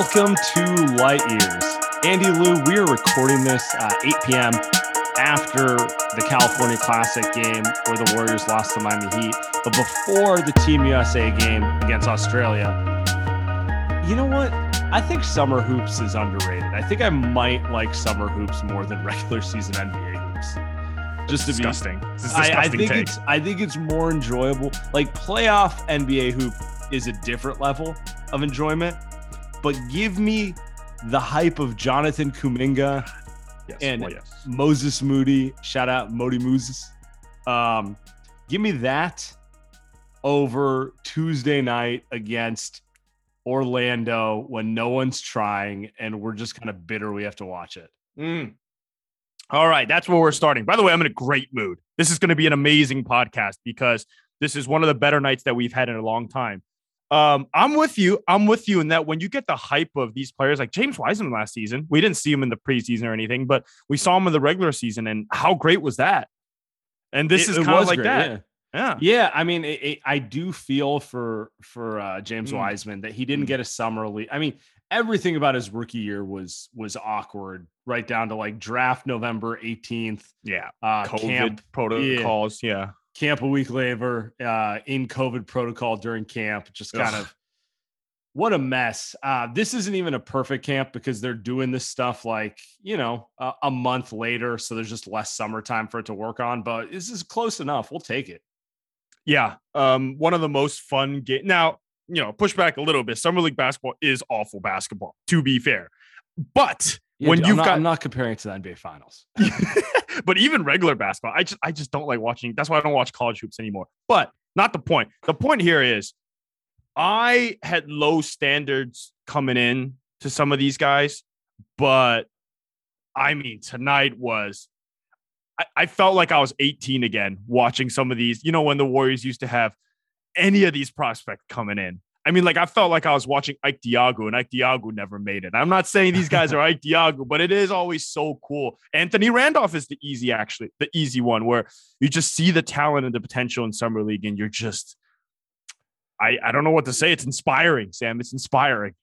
Welcome to Light Years. Andy Liu, we are recording this uh, 8 p.m. after the California Classic game where the Warriors lost to Miami Heat, but before the Team USA game against Australia. You know what? I think summer hoops is underrated. I think I might like summer hoops more than regular season NBA hoops. Just to disgusting. be is I, I think take. it's I think it's more enjoyable. Like playoff NBA hoop is a different level of enjoyment, but give me the hype of Jonathan Kuminga Yes. and- well, yes. Moses Moody. Shout out Modi Moses. Um, give me that over Tuesday night against Orlando when no one's trying and we're just kind of bitter we have to watch it. Mm. All right, that's where we're starting. By the way, I'm in a great mood. This is going to be an amazing podcast because this is one of the better nights that we've had in a long time. Um, I'm with you. I'm with you in that when you get the hype of these players like James Wiseman last season, we didn't see him in the preseason or anything, but we saw him in the regular season, and how great was that? And this It- is kind of like great, that. yeah. Yeah. Yeah, I mean, it, it- I do feel for for uh, James Mm. Wiseman that he didn't Mm. get a summer league. I mean, everything about his rookie year was was awkward, right down to like draft November eighteenth, Yeah. uh, COVID camp protocols. Yeah. Camp a week later, uh, in COVID protocol during camp. Just kind Ugh. of what a mess. Uh, this isn't even a perfect camp because they're doing this stuff like you know a, a month later, so there's just less summertime for it to work on. But this is close enough. We'll take it. Yeah. Um, one of the most fun game. Now, you know, push back a little bit. Summer league basketball is awful basketball, to be fair. But Yeah, when dude, you've I'm not, got I'm not comparing it to the NBA Finals. but even regular basketball, I just I just don't like watching. That's why I don't watch college hoops anymore. But not the point. The point here is I had low standards coming in to some of these guys, but I mean tonight was I, I felt like I was 18 again watching some of these. You know, when the Warriors used to have any of these prospects coming in. I mean, like I felt like I was watching Ike Diogu, and Ike Diogu never made it. I'm not saying these guys are Ike Diogu, but it is always so cool. Anthony Randolph is the easy, actually, the easy one where you just see the talent and the potential in summer league, and you're just, I, I don't know what to say. It's inspiring, Sam. It's inspiring.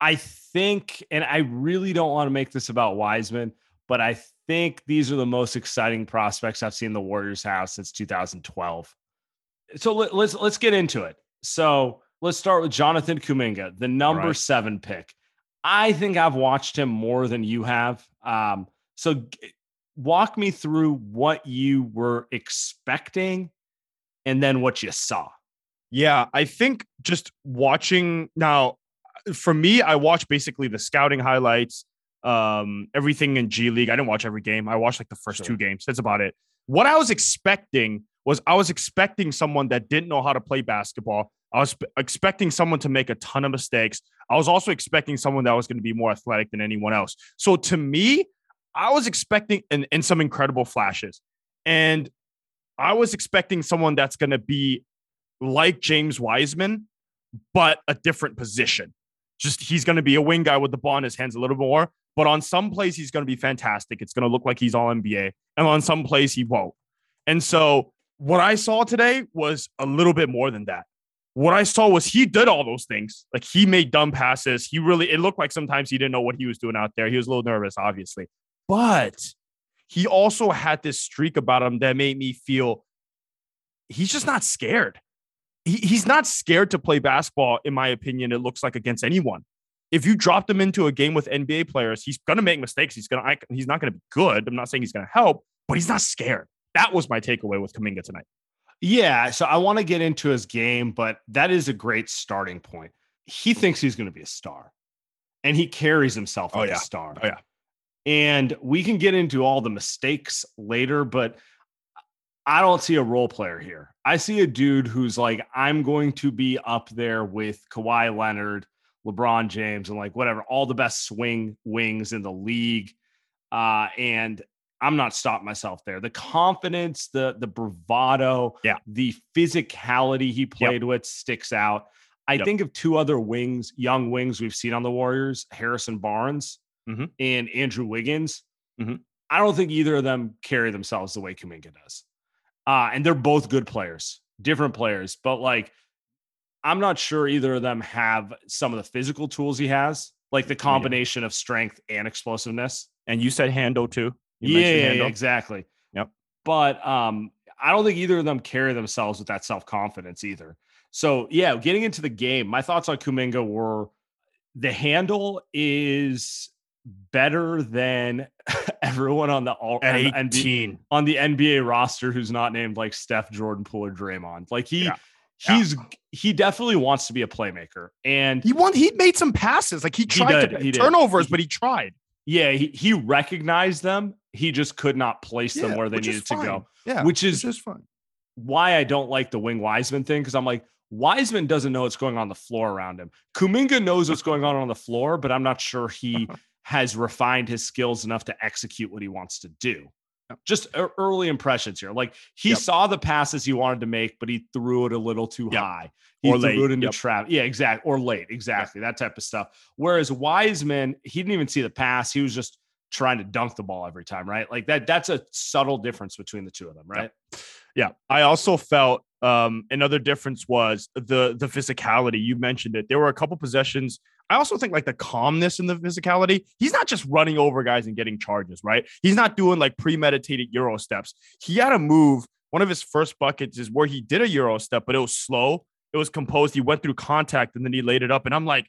I think, and I really don't want to make this about Wiseman, but I think these are the most exciting prospects I've seen the Warriors have since 2012. So let, let's let's get into it. So let's start with Jonathan Kuminga, the number right. seven pick. I think I've watched him more than you have. Um, so g- walk me through what you were expecting and then what you saw. Yeah, I think just watching now for me, I watched basically the scouting highlights, um, everything in G League. I didn't watch every game. I watched like the first Sure. two games. That's about it. What I was expecting was I was expecting someone that didn't know how to play basketball. I was expecting someone to make a ton of mistakes. I was also expecting someone that was going to be more athletic than anyone else. So to me, I was expecting and, some incredible flashes. And I was expecting someone that's going to be like James Wiseman, but a different position. Just he's going to be a wing guy with the ball in his hands a little more, But on some plays, he's going to be fantastic. It's going to look like he's all NBA. And on some plays, he won't. And so what I saw today was a little bit more than that. What I saw was he did all those things. Like he made dumb passes. He really, it looked like sometimes he didn't know what he was doing out there. He was a little nervous, obviously. But he also had this streak about him that made me feel he's just not scared. He, he's not scared to play basketball, in my opinion. It looks like against anyone. If you drop him into a game with NBA players, he's gonna make mistakes. He's gonna he's not gonna be good. I'm not saying he's gonna help, but he's not scared. That was my takeaway with Kuminga tonight. Yeah, so I want to get into his game, but that is a great starting point. He thinks he's going to be a star, and he carries himself oh, like yeah. a star. Oh yeah, and we can get into all the mistakes later, but I don't see a role player here. I see a dude who's like, I'm going to be up there with Kawhi Leonard, LeBron James, and like whatever, all the best swing wings in the league. Uh, and I'm not stopping myself there. The confidence, the the bravado, yeah, the physicality he played yep. with sticks out. I yep. think of two other wings, young wings we've seen on the Warriors, Harrison Barnes mm-hmm. and Andrew Wiggins. Mm-hmm. I don't think either of them carry themselves the way Kuminga does. Uh, and they're both good players, different players, but like I'm not sure either of them have some of the physical tools he has, like the combination yeah. of strength and explosiveness. And you said handle too. You yeah, yeah, exactly. Yep. But um, I don't think either of them carry themselves with that self confidence either. So yeah, getting into the game, my thoughts on Kuminga were the handle is better than everyone on the all at 18 on the NBA roster who's not named like Steph, Jordan Poole, or Draymond. Like he yeah. he's yeah. he definitely wants to be a playmaker. And he won he made some passes. Like he tried he did, to he turnovers, but he tried. Yeah, he, he recognized them. He just could not place yeah, them where they needed to go. Yeah. Which is just fine. Why I don't like the wing Wiseman thing, because I'm like, Wiseman doesn't know what's going on the floor around him. Kuminga knows what's going on on the floor, but I'm not sure he has refined his skills enough to execute what he wants to do. Just early impressions here. Like he yep. saw the passes he wanted to make, but he threw it a little too yep. high. He or threw late. it into yep. trap. Yeah, exactly. Or late. Exactly. That type of stuff. Whereas Wiseman, he didn't even see the pass. He was just trying to dunk the ball every time, right? Like that, that's a subtle difference between the two of them, right? Yeah. I also felt um, another difference was the the physicality. You mentioned it. There were a couple possessions I also think like the calmness and the physicality. He's not just running over guys and getting charges, right? He's not doing like premeditated Euro steps. He had a move. One of his first buckets is where he did a Euro step, but it was slow. It was composed. He went through contact and then he laid it up. And I'm like,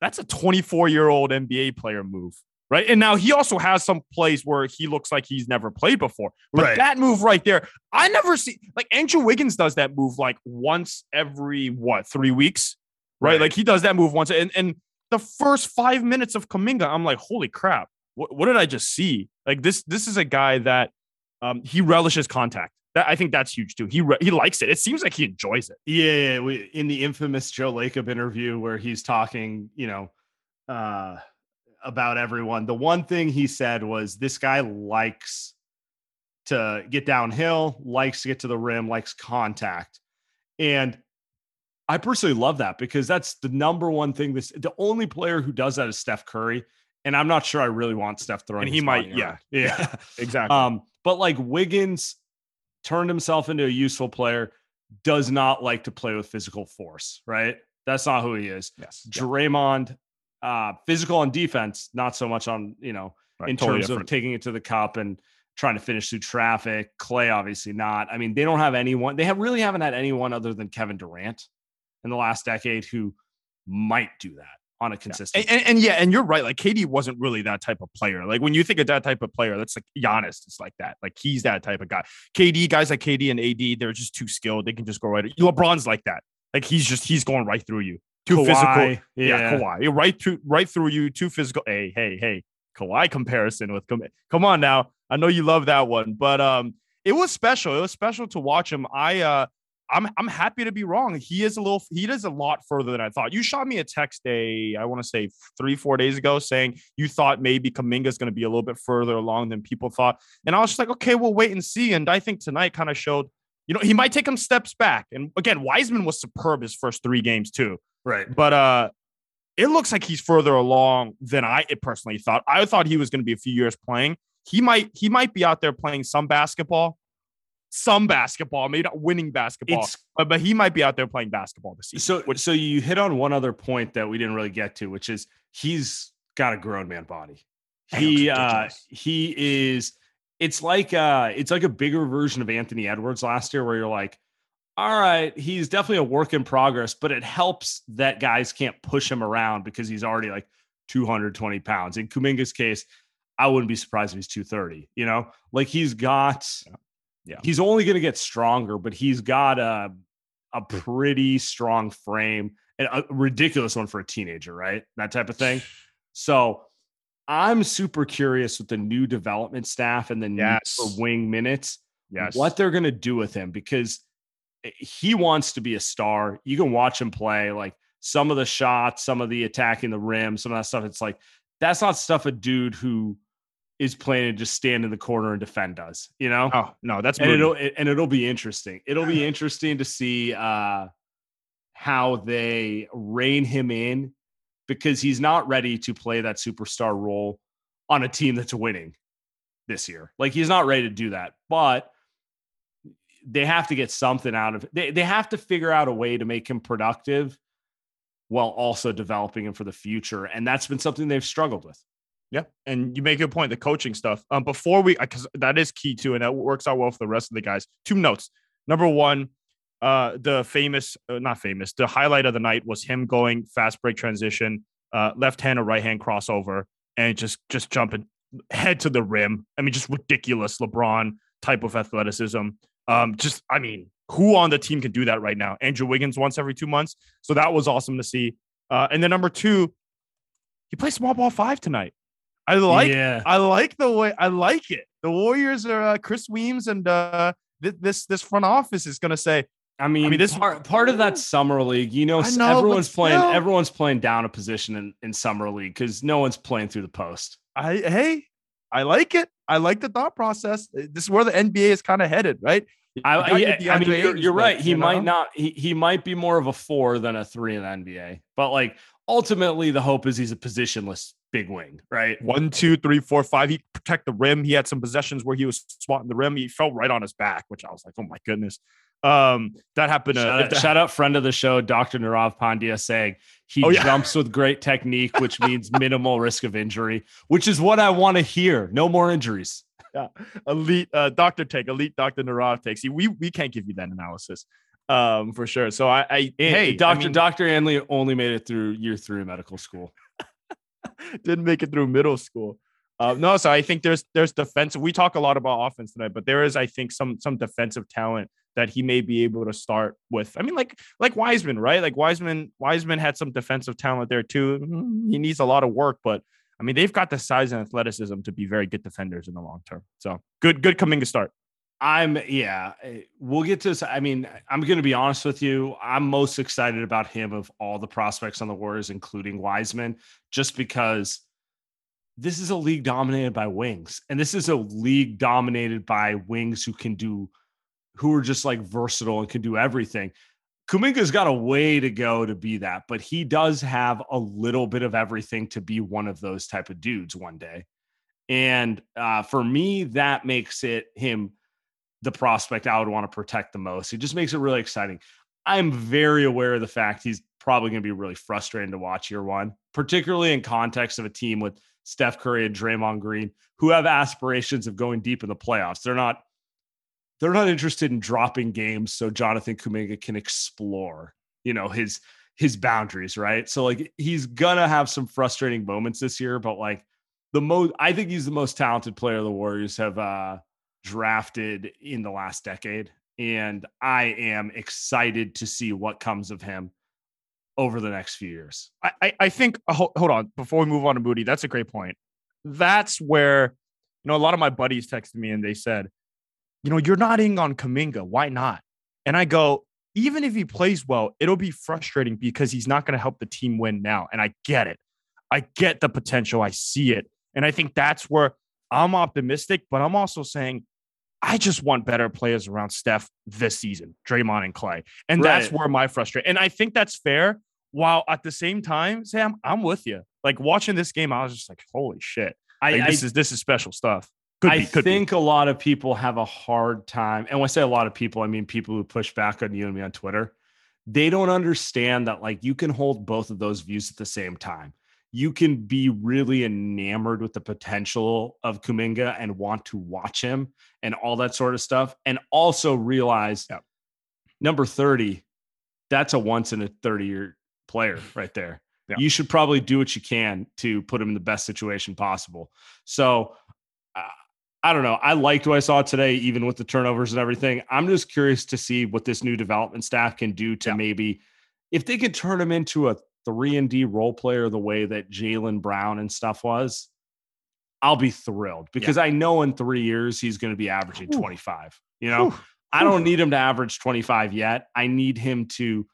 that's a 24 year old NBA player move. Right. And now he also has some plays where he looks like he's never played before. But right. that move right there, I never see like Andrew Wiggins does that move like once every what three weeks right? right? Like he does that move once, and and the first five minutes of Kuminga, I'm like, holy crap, what, what did I just see? Like this, this is a guy that um, he relishes contact. That, I think that's huge too. He re- he likes it. It seems like he enjoys it. Yeah, we, in the infamous Joe Lacob interview where he's talking, you know, uh, about everyone. The one thing he said was, "This guy likes to get downhill, likes to get to the rim, likes contact," and I personally love that because that's the number one thing. This the only player who does that is Steph Curry, and I'm not sure I really want Steph throwing. And he might, yeah, yeah, yeah, exactly. Um, but like Wiggins turned himself into a useful player, does not like to play with physical force, right? That's not who he is. Yes, Draymond, uh, physical on defense, not so much on you know right, in totally terms different. of taking it to the cup and trying to finish through traffic. Klay obviously not. I mean, they don't have anyone. They have really haven't had anyone other than Kevin Durant in the last decade who might do that on a consistent. Yeah. And, and, and, yeah, and you're right. Like KD wasn't really that type of player. Like when you think of that type of player, that's like Giannis. It's like that. Like he's that type of guy. KD guys like KD and AD, they're just too skilled. They can just go right. LeBron's like that. Like he's just he's going right through you. Too Kawhi, physical. Yeah, yeah Kawhi. Right through right through you. Too physical. Hey, hey, hey. Kawhi comparison with come, come on now. I know you love that one, but um, it was special. It was special to watch him. I uh I'm I'm happy to be wrong. He is a little he does a lot further than I thought. You shot me a text a I want to say three four days ago saying you thought maybe Kuminga is going to be a little bit further along than people thought, and I was just like, okay, we'll wait and see. And I think tonight kind of showed, you know, he might take him steps back. And again, Wiseman was superb his first three games too. Right, but uh, it looks like he's further along than I personally thought. I thought he was going to be a few years playing. He might he might be out there playing some basketball, some basketball, maybe not winning basketball, but, but he might be out there playing basketball this season. So, so you hit on one other point that we didn't really get to, which is he's got a grown man body. He uh, he is. It's like uh, it's like a bigger version of Anthony Edwards last year, where you're like, all right, he's definitely a work in progress, but it helps that guys can't push him around because he's already like 220 pounds. In Kuminga's case, I wouldn't be surprised if he's 230. You know, like he's got, yeah, yeah. he's only going to get stronger, but he's got a a pretty strong frame and a ridiculous one for a teenager, right? That type of thing. So I'm super curious with the new development staff and the yes. for wing minutes. Yes. What they're going to do with him because Eh, he wants to be a star. You can watch him play like some of the shots, some of the attacking the rim, some of that stuff. It's like that's not stuff a dude who is playing to just stand in the corner and defend does, you know? Oh, no, that's and it'll and it'll be interesting. It'll be interesting to see uh how they rein him in because he's not ready to play that superstar role on a team that's winning this year. Like he's not ready to do that. But they have to get something out of it. They, they have to figure out a way to make him productive while also developing him for the future. And that's been something they've struggled with. Yeah. And you make a point, the coaching stuff. Um, before we, because that is key too, and that works out well for the rest of the guys. Two notes. Number one, uh, the famous, uh, not famous, the highlight of the night was him going fast break transition, uh, left hand or right hand crossover, and just just jumping head to the rim. I mean, just ridiculous LeBron type of athleticism. Um, just I mean, who on the team can do that right now? Andrew Wiggins once every two months. So that was awesome to see. Uh, and then number two, he plays small ball five tonight. I like yeah. I like the way I like it. The Warriors are uh, Chris Weems and uh, th- this this front office is gonna say. I mean, I mean this part, part of that summer league. You know, know everyone's playing everyone's playing down a position in, in summer league because no one's playing through the post. I hey, I like it. I like the thought process. Uh, this is where the NBA is kind of headed, right? I, yeah, I mean, you're, you're right. He you know? might not. He, he might be more of a four than a three in the NBA. But like ultimately, the hope is he's a positionless big wing, right? One, two, three, four, five. He protect the rim. He had some possessions where he was swatting the rim. He fell right on his back, which I was like, oh my goodness. Um, that happened. Shout, uh, out, that, shout out friend of the show, Dr. Nirav Pandya saying he oh, yeah. jumps with great technique, which means minimal risk of injury, which is what I want to hear. No more injuries. Yeah, elite uh, doctor take, elite Dr. Nirav takes. We we can't give you that analysis, um, for sure. So I, I hey, Doctor I mean, Doctor Anley only made it through year three of medical school. Didn't make it through middle school. Uh, no, so I think there's there's defensive. We talk a lot about offense tonight, but there is I think some some defensive talent that he may be able to start with. I mean, like like Wiseman, right? Like Wiseman, Wiseman had some defensive talent there too. Mm-hmm. He needs a lot of work, but I mean, they've got the size and athleticism to be very good defenders in the long term. So good, good coming to start. I'm yeah. Eh, we'll get to. I mean, I'm going to be honest with you. I'm most excited about him of all the prospects on the Warriors, including Wiseman, just because this is a league dominated by wings, and this is a league dominated by wings who can do who are just like versatile and can do everything. Kuminga's got a way to go to be that, but he does have a little bit of everything to be one of those type of dudes one day. And uh, for me, that makes it him the prospect I would want to protect the most. It just makes it really exciting. I'm very aware of the fact he's probably going to be really frustrating to watch year one, particularly in context of a team with Steph Curry and Draymond Green, who have aspirations of going deep in the playoffs. They're not they're not interested in dropping games so Jonathan Kuminga can explore, you know, his his boundaries, right? So like he's gonna have some frustrating moments this year, but like the most I think he's the most talented player the Warriors have uh drafted in the last decade. And I am excited to see what comes of him over the next few years. I, I, think, uh, hold, hold on, before we move on to Moody, that's a great point. That's where, you know, a lot of my buddies texted me and they said, you know, you're not in on Kuminga. Why not? And I go, even if he plays well, it'll be frustrating because he's not going to help the team win now. And I get it. I get the potential. I see it. And I think that's where I'm optimistic, but I'm also saying I just want better players around Steph this season, Draymond and Klay. And right. that's where my frustration. And I think that's fair. while at the same time, Sam, I'm with you. Like watching this game, I was just like, holy shit. I, Like, I, this is this is special stuff. Could I be, could be. think a lot of people have a hard time. And when I say a lot of people, I mean people who push back on you and me on Twitter. They don't understand that like you can hold both of those views at the same time. You can be really enamored with the potential of Kuminga and want to watch him and all that sort of stuff. And also realize number 30, that's a once in a 30 year player right there. Yeah. You should probably do what you can to put him in the best situation possible. So I don't know. I liked what I saw today, even with the turnovers and everything. I'm just curious to see what this new development staff can do to Yeah. maybe, if they could turn him into a three and D role player the way that Jaylen Brown and stuff was. I'll be thrilled because I know in three years he's going to be averaging Whew. 25. You know, Whew. I don't need him to average 25 yet. I need him to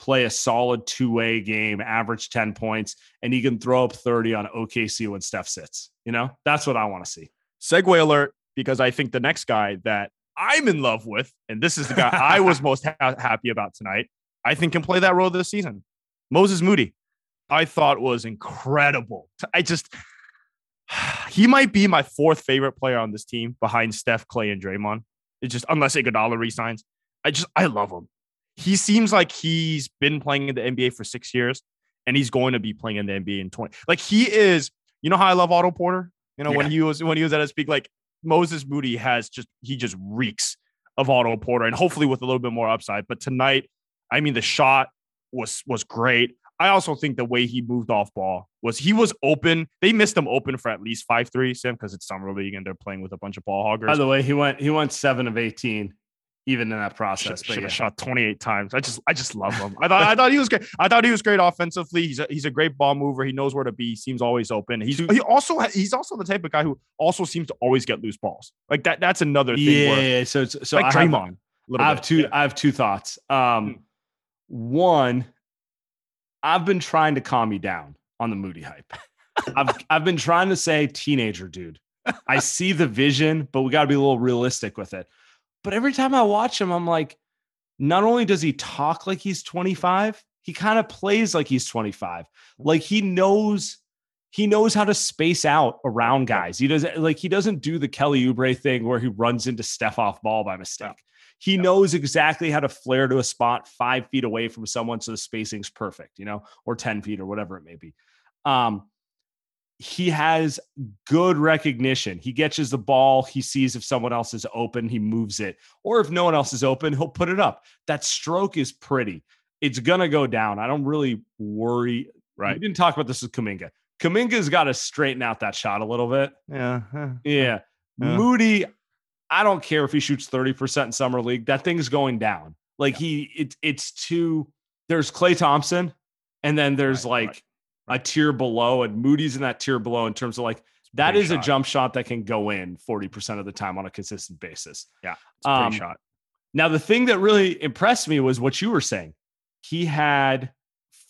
play a solid two way game, average 10 points, and he can throw up 30 on OKC when Steph sits. You know, that's what I want to see. Segue alert because I think the next guy that I'm in love with, and this is the guy I was most ha- happy about tonight, I think can play that role this season. Moses Moody, I thought was incredible. I just, he might be my fourth favorite player on this team behind Steph, Klay, and Draymond. It's just, unless Iguodala resigns, I just, I love him. He seems like he's been playing in the NBA for six years and he's going to be playing in the NBA in 20. Like he is, you know how I love Otto Porter? You know, when he was when he was at his peak, like Moses Moody has just he just reeks of Otto Porter, and hopefully with a little bit more upside. But tonight, I mean, the shot was was great. I also think the way he moved off ball was he was open. They missed him open for at least five three, Sam, because it's summer league and they're playing with a bunch of ball hoggers. By the way, he went he went seven of 18, even in that process. should But have yeah. shot 28 times. I just I just love him. I thought I thought he was great. I thought he was great offensively. He's a, he's a great ball mover. He knows where to be. Seems always open. He's he also he's also the type of guy who also seems to always get loose balls. Like that that's another thing yeah, where yeah, so so like I have, Draymond. little I have bit. two. I have two thoughts. Um, Hmm. one, I've been trying to calm you down on the Moody hype. I've I've been trying to say, teenager dude. I see the vision, but we got to be a little realistic with it. But every time I watch him, I'm like, not only does he talk like he's 25, he kind of plays like he's 25. Like he knows he knows how to space out around guys. He doesn't like he doesn't do the Kelly Oubre thing where he runs into Steph off ball by mistake. He knows exactly how to flare to a spot five feet away from someone so the spacing's perfect, you know, or 10 feet or whatever it may be. Um, he has good recognition. He catches the ball. He sees if someone else is open, he moves it. Or if no one else is open, he'll put it up. That stroke is pretty. It's going to go down. I don't really worry. Right. We didn't talk about this with Kuminga. Kuminga's got to straighten out that shot a little bit. Yeah. yeah. Yeah. Yeah. Moody, I don't care if he shoots 30% in summer league. That thing's going down. Like he it's it's too there's Klay Thompson and then there's Right, like a tier below and Moody's in that tier below in terms of like that is is a jump shot that can go in 40% of the time on a consistent basis. Yeah. It's a pretty Um, shot. Now, the thing that really impressed me was what you were saying. He had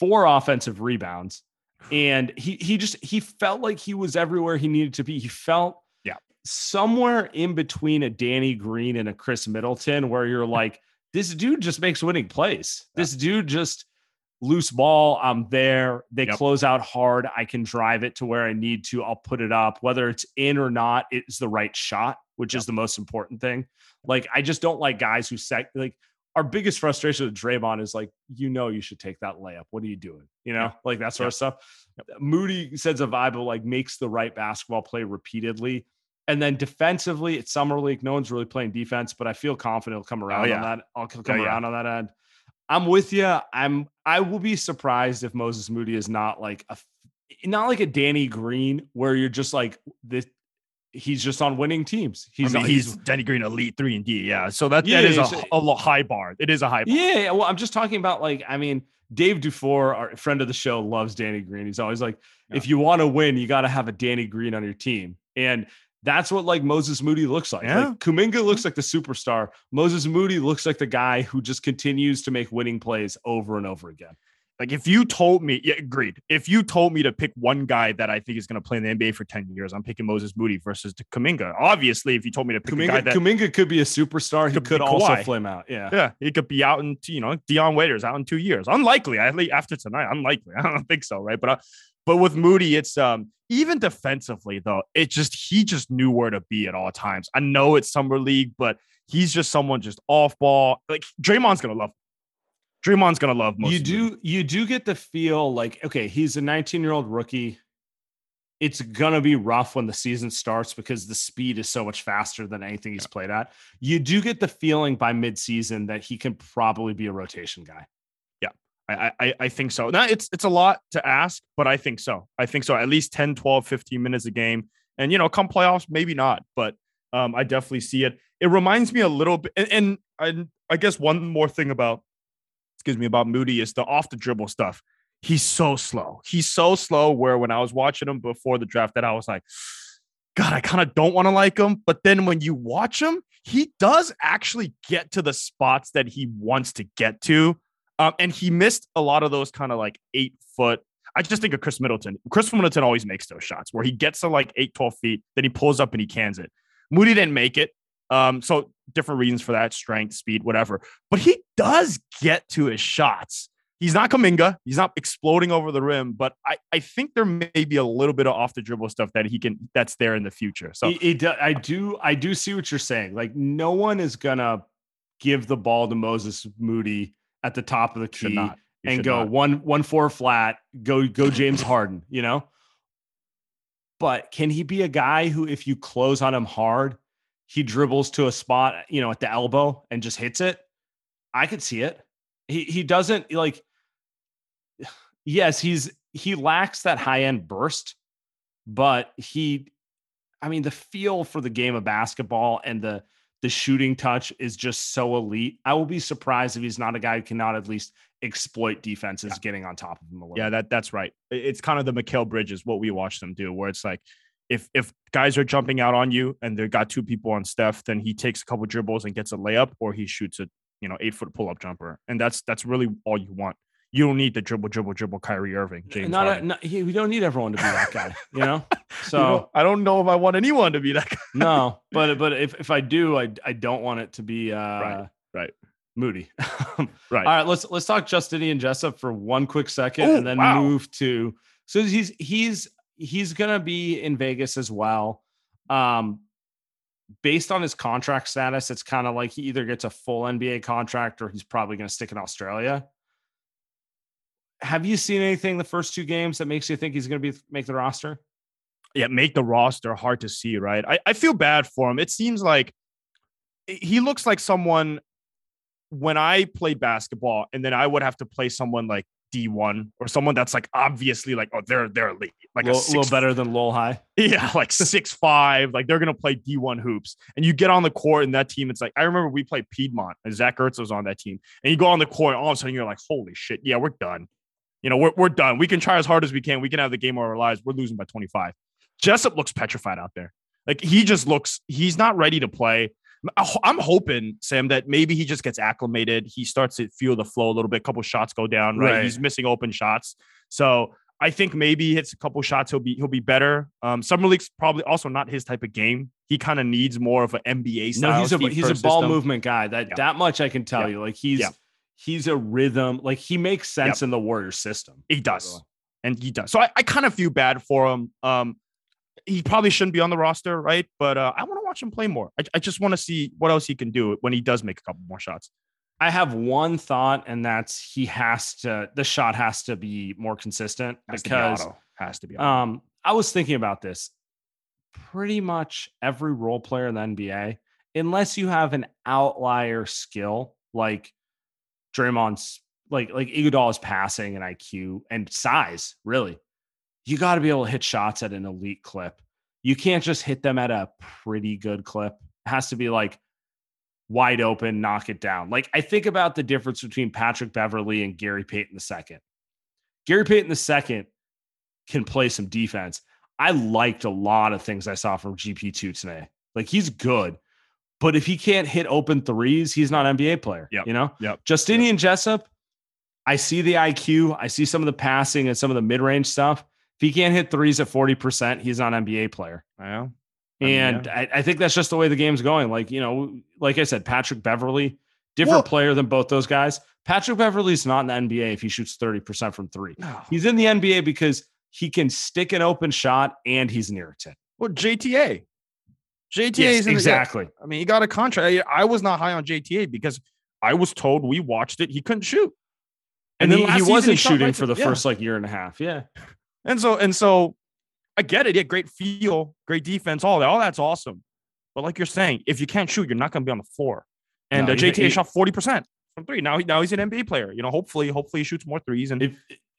four offensive rebounds, and he he just he felt like he was everywhere he needed to be. He felt Yeah. somewhere in between a Danny Green and a Khris Middleton, where you're like, this dude just makes winning plays. Yeah. This dude just loose ball. I'm there. They Yep. close out hard. I can drive it to where I need to. I'll put it up. Whether it's in or not, it's the right shot, which is the most important thing. Like, I just don't like guys who sec like our biggest frustration with Draymond is like, you know, you should take that layup. What are you doing? You know, Yeah. like that sort Yeah. of stuff. Moody sends a vibe of like makes the right basketball play repeatedly. And then defensively, it's summer league. No one's really playing defense, but I feel confident he'll come oh, around Oh, yeah. on that. I'll oh, come Oh, yeah. around on that end. I'm with you. I'm. I will be surprised if Moses Moody is not like a, not like a Danny Green, where you're just like this. He's just on winning teams. He's He's, I mean, he's, he's Danny Green elite three and D. Yeah. So that, Yeah, that is a, a high bar. It is a high bar. Yeah, yeah, well, I'm just talking about like, I mean, Dave Dufour, our friend of the show, loves Danny Green. He's always like, Yeah. if you want to win, you got to have a Danny Green on your team. And that's what like Moses Moody looks like. Yeah. Like Kuminga looks like the superstar. Moses Moody looks like the guy who just continues to make winning plays over and over again. Like if you told me, yeah, agreed. If you told me to pick one guy that I think is going to play in the NBA for 10 years, I'm picking Moses Moody versus Kuminga. Obviously, if you told me to pick Kuminga, a guy that Kuminga could be a superstar, he Could could, also flame out. Yeah. yeah, he could be out in, you know, Dion Waiters out in two years. Unlikely. I think after tonight, unlikely. I don't think so, right? But uh, but with Moody, it's um even defensively though, it just he just knew where to be at all times. I know it's summer league, but he's just someone just off ball. Like Draymond's gonna love. Him. Draymond's gonna love. you Moses Moody. do you do get the feel like okay he's a 19 year old rookie it's gonna be rough when the season starts because the speed is so much faster than anything he's played at you do get the feeling by midseason that he can probably be a rotation guy I, I I think so. Now it's it's a lot to ask, but I think so. I think so. At least 10, 12, 15 minutes a game. And you know, come playoffs, maybe not, but um, I definitely see it. It reminds me a little bit, and, and I, I guess one more thing about excuse me about Moody is the off the dribble stuff. He's so slow. He's so slow. Where when I was watching him before the draft, that I was like, God, I kind of don't want to like him. But then when you watch him, he does actually get to the spots that he wants to get to. Um, and he missed a lot of those kind of like eight foot. I just think of Khris Middleton. Khris Middleton always makes those shots where he gets to like eight, 12 feet, then he pulls up and he cans it. Moody didn't make it. Um, so different reasons for that strength, speed, whatever. But he does get to his shots. He's not Kuminga. He's not exploding over the rim, but I, I think there may be a little bit of off the dribble stuff that he can that's there in the future. So I do I do see what you're saying. Like no one is gonna give the ball to Moses Moody at the top of the key. And go not. one one four flat, go go James Harden, you know? But can he be a guy who if you close on him hard, he dribbles to a spot, you know, at the elbow and just hits it? I could see it. He he doesn't like yes, he's he lacks that high-end burst, but he I mean, the feel for the game of basketball and the the shooting touch is just so elite. I will be surprised if he's not a guy who cannot at least exploit defenses getting on top of him a little. Yeah, that that's right. It's kind of the Mikal Bridges, what we watch them do, where it's like if if guys are jumping out on you and they've got two people on Steph, then he takes a couple dribbles and gets a layup, or he shoots a you know eight foot pull up jumper, and that's that's really all you want. You don't need the dribble, dribble, dribble, Kyrie Irving, James not, a, Harden. not he, we don't need everyone to be that guy, you know. You So know, I don't know if I want anyone to be that guy. no, but but if if I do, I I don't want it to be uh Right, right. Moody. Right. All right, let's let's talk Justinian Jessup for one quick second Oh, and then wow. move to so he's he's he's gonna be in Vegas as well. Um based on his contract status, it's kind of like he either gets a full NBA contract or he's probably gonna stick in Australia. Have you seen anything the first two games that makes you think he's gonna be make the roster? yeah, make the roster hard to see, right? I, I feel bad for him. It seems like he looks like someone when I played basketball, and then I would have to play someone like D1 or someone that's like obviously like, oh, they're they're elite. Like a a little, six, little better than Lowell High. Yeah, like six five. Like they're gonna play D1 hoops. And you get on the court and that team, it's like I remember we played Piedmont and Zach Ertz was on that team. And you go on the court, all of a sudden you're like, holy shit, yeah, we're done. You know, we're, we're done. We can try as hard as we can. We can have the game of our lives. We're losing by 25. Jessup looks petrified out there. Like he just looks, he's not ready to play. I'm hoping, Sam, that maybe he just gets acclimated. He starts to feel the flow a little bit. A couple shots go down, right? Right. He's missing open shots. So I think maybe he hits a couple shots, he'll be he'll be better. Um, summer league's probably also not his type of game. He kind of needs more of an NBA style. No, he's a he's a ball system. movement guy. That Yeah. that much I can tell Yeah. you. Like he's Yeah. He's a rhythm. Like he makes sense in the Warriors system. He does. and he does. So I, I kind of feel bad for him. Um, he probably shouldn't be on the roster, right? But uh, I want to watch him play more. I, I just want to see what else he can do when he does make a couple more shots. I have one thought, and that's he has to the shot has to be more consistent Has because to be has to be. auto. um I was thinking about this. Pretty much every role player in the NBA, unless you have an outlier skill like Draymond's like like Iguodala's passing and IQ and size, really. You got to be able to hit shots at an elite clip. You can't just hit them at a pretty good clip. It has to be like wide open, knock it down. Like I think about the difference between Patrick Beverley and Gary Payton II. Gary Payton II can play some defense. I liked a lot of things I saw from GP2 today. Like he's good, but if he can't hit open threes, he's not an NBA player. Yep. You know, Yep. Justinian Jessup, I see the IQ, I see some of the passing and some of the mid range stuff. If he can't hit threes at 40%, he's not an NBA player. Yeah. I mean, and yeah. I, I, think that's just the way the game's going. Like, you know, like I said, Patrick Beverley, different well, player than both those guys. Patrick Beverley's not in the NBA if he shoots 30% from three. No. He's in the NBA because he can stick an open shot and he's an irritant. Well, JTA. JTA yes, is exactly. The, I mean, he got a contract. I was not high on JTA because I was told we watched it. He couldn't shoot. And, and then he, he wasn't he shooting right for the yeah. first like year and a half. Yeah. And so, and so I get it. He had great feel, great defense, all that. All that's awesome. But like you're saying, if you can't shoot, you're not going to be on the floor. And no, uh, JTA he, shot 40% from three. Now, now he's an NBA player. You know, hopefully, hopefully he shoots more threes. And, if,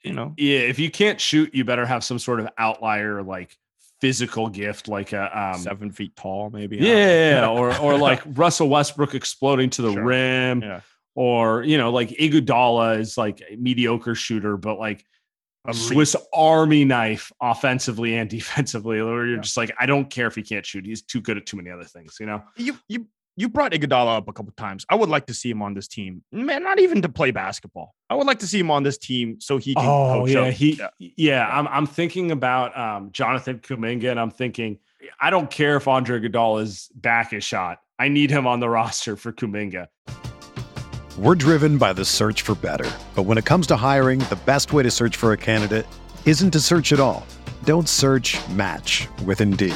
you know, yeah, if you can't shoot, you better have some sort of outlier, like physical gift, like a um, seven feet tall, maybe. Yeah. or, or like Russell Westbrook exploding to the sure. rim. Yeah. Or, you know, like Iguodala is like a mediocre shooter, but like a Swiss Army knife offensively and defensively. Where you're yeah. just like, I don't care if he can't shoot. He's too good at too many other things, you know? You you you brought Iguodala up a couple times. I would like to see him on this team. Man, not even to play basketball. I would like to see him on this team so he can. Oh yeah, he yeah. yeah. I'm I'm thinking about um, Jonathan Kuminga, and I'm thinking I don't care if Andre Iguodala's back is shot. I need him on the roster for Kuminga. We're driven by the search for better, but when it comes to hiring, the best way to search for a candidate isn't to search at all. Don't search. Match with Indeed.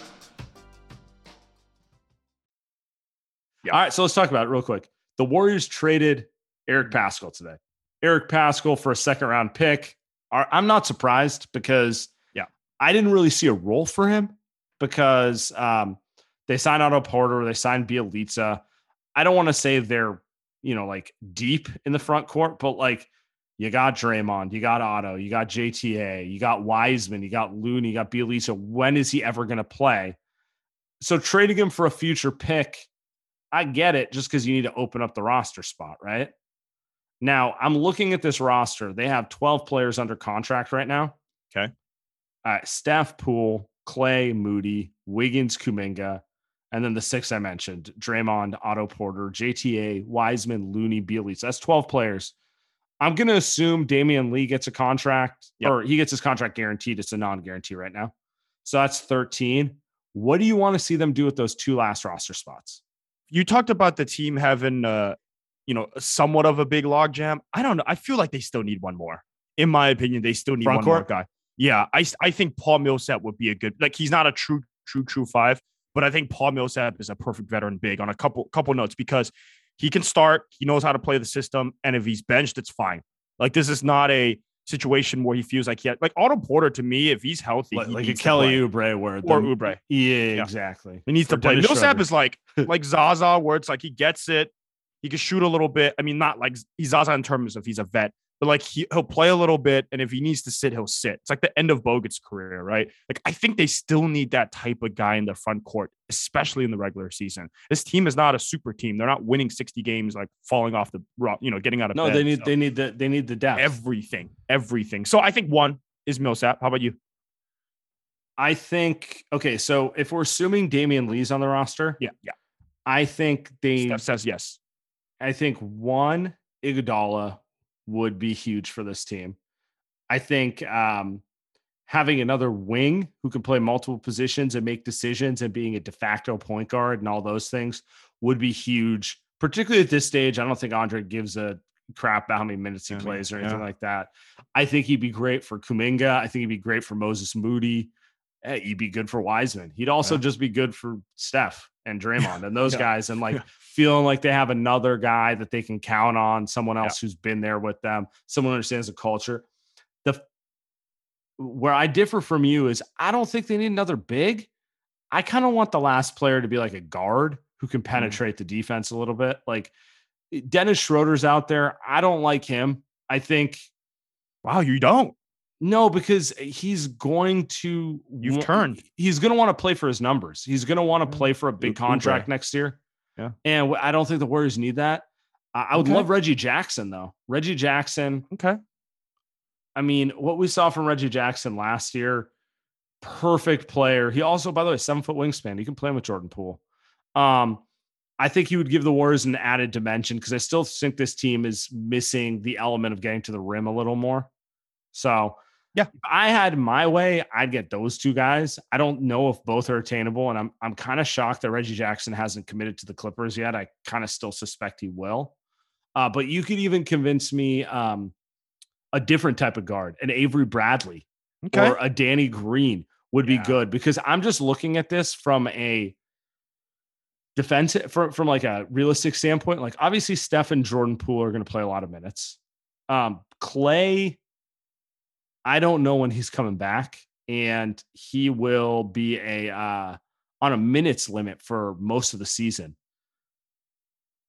Yeah. All right, so let's talk about it real quick. The Warriors traded Eric mm-hmm. Today. Eric Paschall for a second round pick. I'm not surprised because yeah, I didn't really see a role for him because um, they signed Otto Porter, they signed Bjelica. I don't want to say they're you know like deep in the front court, but like you got Draymond, you got Otto, you got JTA, you got Wiseman, you got Looney, you got Bjelica. When is he ever going to play? So trading him for a future pick I get it just because you need to open up the roster spot, right? Now, I'm looking at this roster. They have 12 players under contract right now. Okay. All right. Steph Poole, Klay, Moody, Wiggins, Kuminga, and then the six I mentioned Draymond, Otto Porter, JTA, Wiseman, Looney, Bjelica. That's 12 players. I'm going to assume Damion Lee gets a contract yep. or he gets his contract guaranteed. It's a non guarantee right now. So that's 13. What do you want to see them do with those two last roster spots? You talked about the team having uh you know somewhat of a big log jam. I don't know. I feel like they still need one more. In my opinion, they still need Front one court? more guy. Yeah, I I think Paul Millsap would be a good like he's not a true true true five, but I think Paul Millsap is a perfect veteran big on a couple couple notes because he can start, he knows how to play the system, and if he's benched, it's fine. Like this is not a situation where he feels like he had like Otto Porter to me, if he's healthy, like, he like a Kelly Oubre where or Oubre. Yeah, yeah, exactly. He needs to play. Millsap is like like Zaza, where it's like he gets it, he can shoot a little bit. I mean, not like he's Zaza in terms of he's a vet, but like he, he'll play a little bit, and if he needs to sit, he'll sit. It's like the end of Bogut's career, right? Like I think they still need that type of guy in the front court, especially in the regular season. This team is not a super team. They're not winning 60 games, like falling off the, you know, getting out of. No, bed, they need so. they need the they need the depth. Everything, everything. So I think one is Millsap. How about you? I think okay. So if we're assuming Damion Lee's on the roster, yeah, yeah, I think they Steph says yes. I think one Iguodala would be huge for this team. I think um, having another wing who can play multiple positions and make decisions and being a de facto point guard and all those things would be huge, particularly at this stage. I don't think Andre gives a crap about how many minutes he I mean, plays or anything yeah. like that. I think he'd be great for Kuminga. I think he'd be great for Moses Moody. Hey, he'd be good for Wiseman. He'd also Yeah. just be good for Steph and Draymond and those Yeah. guys and like feeling like they have another guy that they can count on, someone else who's been there with them, someone understands the culture. The where I differ from you is I don't think they need another big. I kind of want the last player to be like a guard who can mm-hmm. penetrate the defense a little bit. Like Dennis Schroeder's out there. I don't like him. I think Wow, you don't. No, because he's going to You've wa- turned. He's going to want to play for his numbers. He's going to want to play for a big contract next year. Yeah. and I don't think the Warriors need that. I, I would Okay. love Reggie Jackson though. Reggie Jackson. Okay. I mean, what we saw from Reggie Jackson last year, perfect player. He also, by the way, seven foot wingspan. You can play him with Jordan Poole. Um, I think he would give the Warriors an added dimension because I still think this team is missing the element of getting to the rim a little more. So, Yeah. if I had my way, I'd get those two guys. I don't know if both are attainable, and I'm I'm kind of shocked that Reggie Jackson hasn't committed to the Clippers yet. I kind of still suspect he will. Uh, but you could even convince me um, a different type of guard, an Avery Bradley Okay. or a Danny Green would be good because I'm just looking at this from a defense from, from like a realistic standpoint. Like obviously Steph and Jordan Poole are going to play a lot of minutes. Um, Klay, I don't know when he's coming back, and he will be a uh, on a minutes limit for most of the season.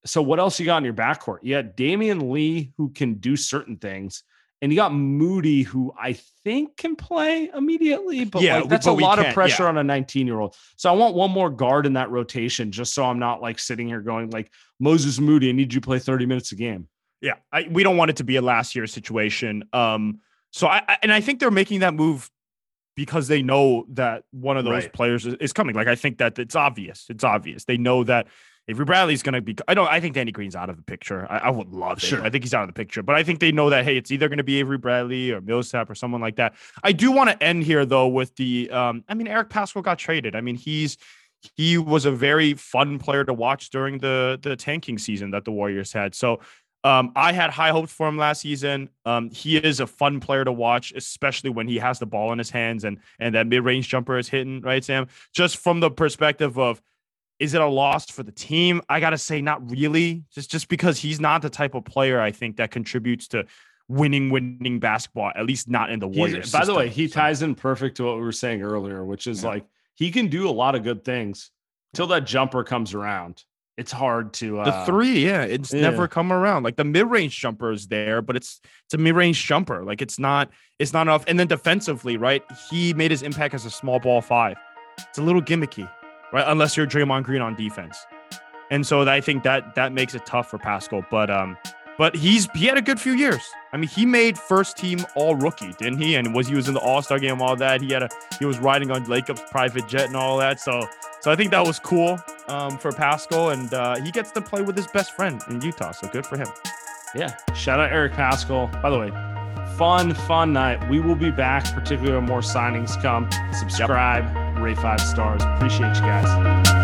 So what else you got in your backcourt? You got Damion Lee who can do certain things, and you got Moody who I think can play immediately, but Yeah, like, that's but a lot of pressure yeah. on a 19 year old. So I want one more guard in that rotation, just so I'm not like sitting here going like Moses Moody. I need you to play 30 minutes a game. Yeah, I, we don't want it to be a last year situation. Um, so I, and I think they're making that move because they know that one of those Right. players is, is coming. Like I think that it's obvious. It's obvious. They know that Avery Bradley's going to be. I don't. I think Danny Green's out of the picture. I, I would love it. Sure. I think he's out of the picture. But I think they know that hey, it's either going to be Avery Bradley or Millsap or someone like that. I do want to end here though with the. Um, I mean, Eric Paschall got traded. I mean, he's he was a very fun player to watch during the the tanking season that the Warriors had. So um, I had high hopes for him last season. Um, he is a fun player to watch, especially when he has the ball in his hands and and that mid range jumper is hitting right, Sam. Just from the perspective of, is it a loss for the team? I gotta say, not really. Just just because he's not the type of player I think that contributes to winning winning basketball. At least not in the He's- Warriors. by the way, system. he So, ties in perfect to what we were saying earlier, which is Yeah. like he can do a lot of good things till that jumper comes around. It's hard to uh, the three, yeah, it's yeah. never come around. Like the mid range jumper is there, but it's it's a mid range jumper. Like it's not it's not enough. And then defensively, right? He made his impact as a small ball five. It's a little gimmicky, right? Unless you're Draymond Green on defense. And so I think that that makes it tough for Paschall. But um, but he's he had a good few years. I mean, he made first team all rookie, didn't he? And was he was in the All Star game, all that. He had a he was riding on Lacob's private jet and all that. So so I think that was cool um, for Paschall, and uh, he gets to play with his best friend in Utah. So good for him. Yeah. Shout out Eric Paschall. By the way, fun, fun night. We will be back, particularly when more signings come. Subscribe, rate five stars. Appreciate you guys.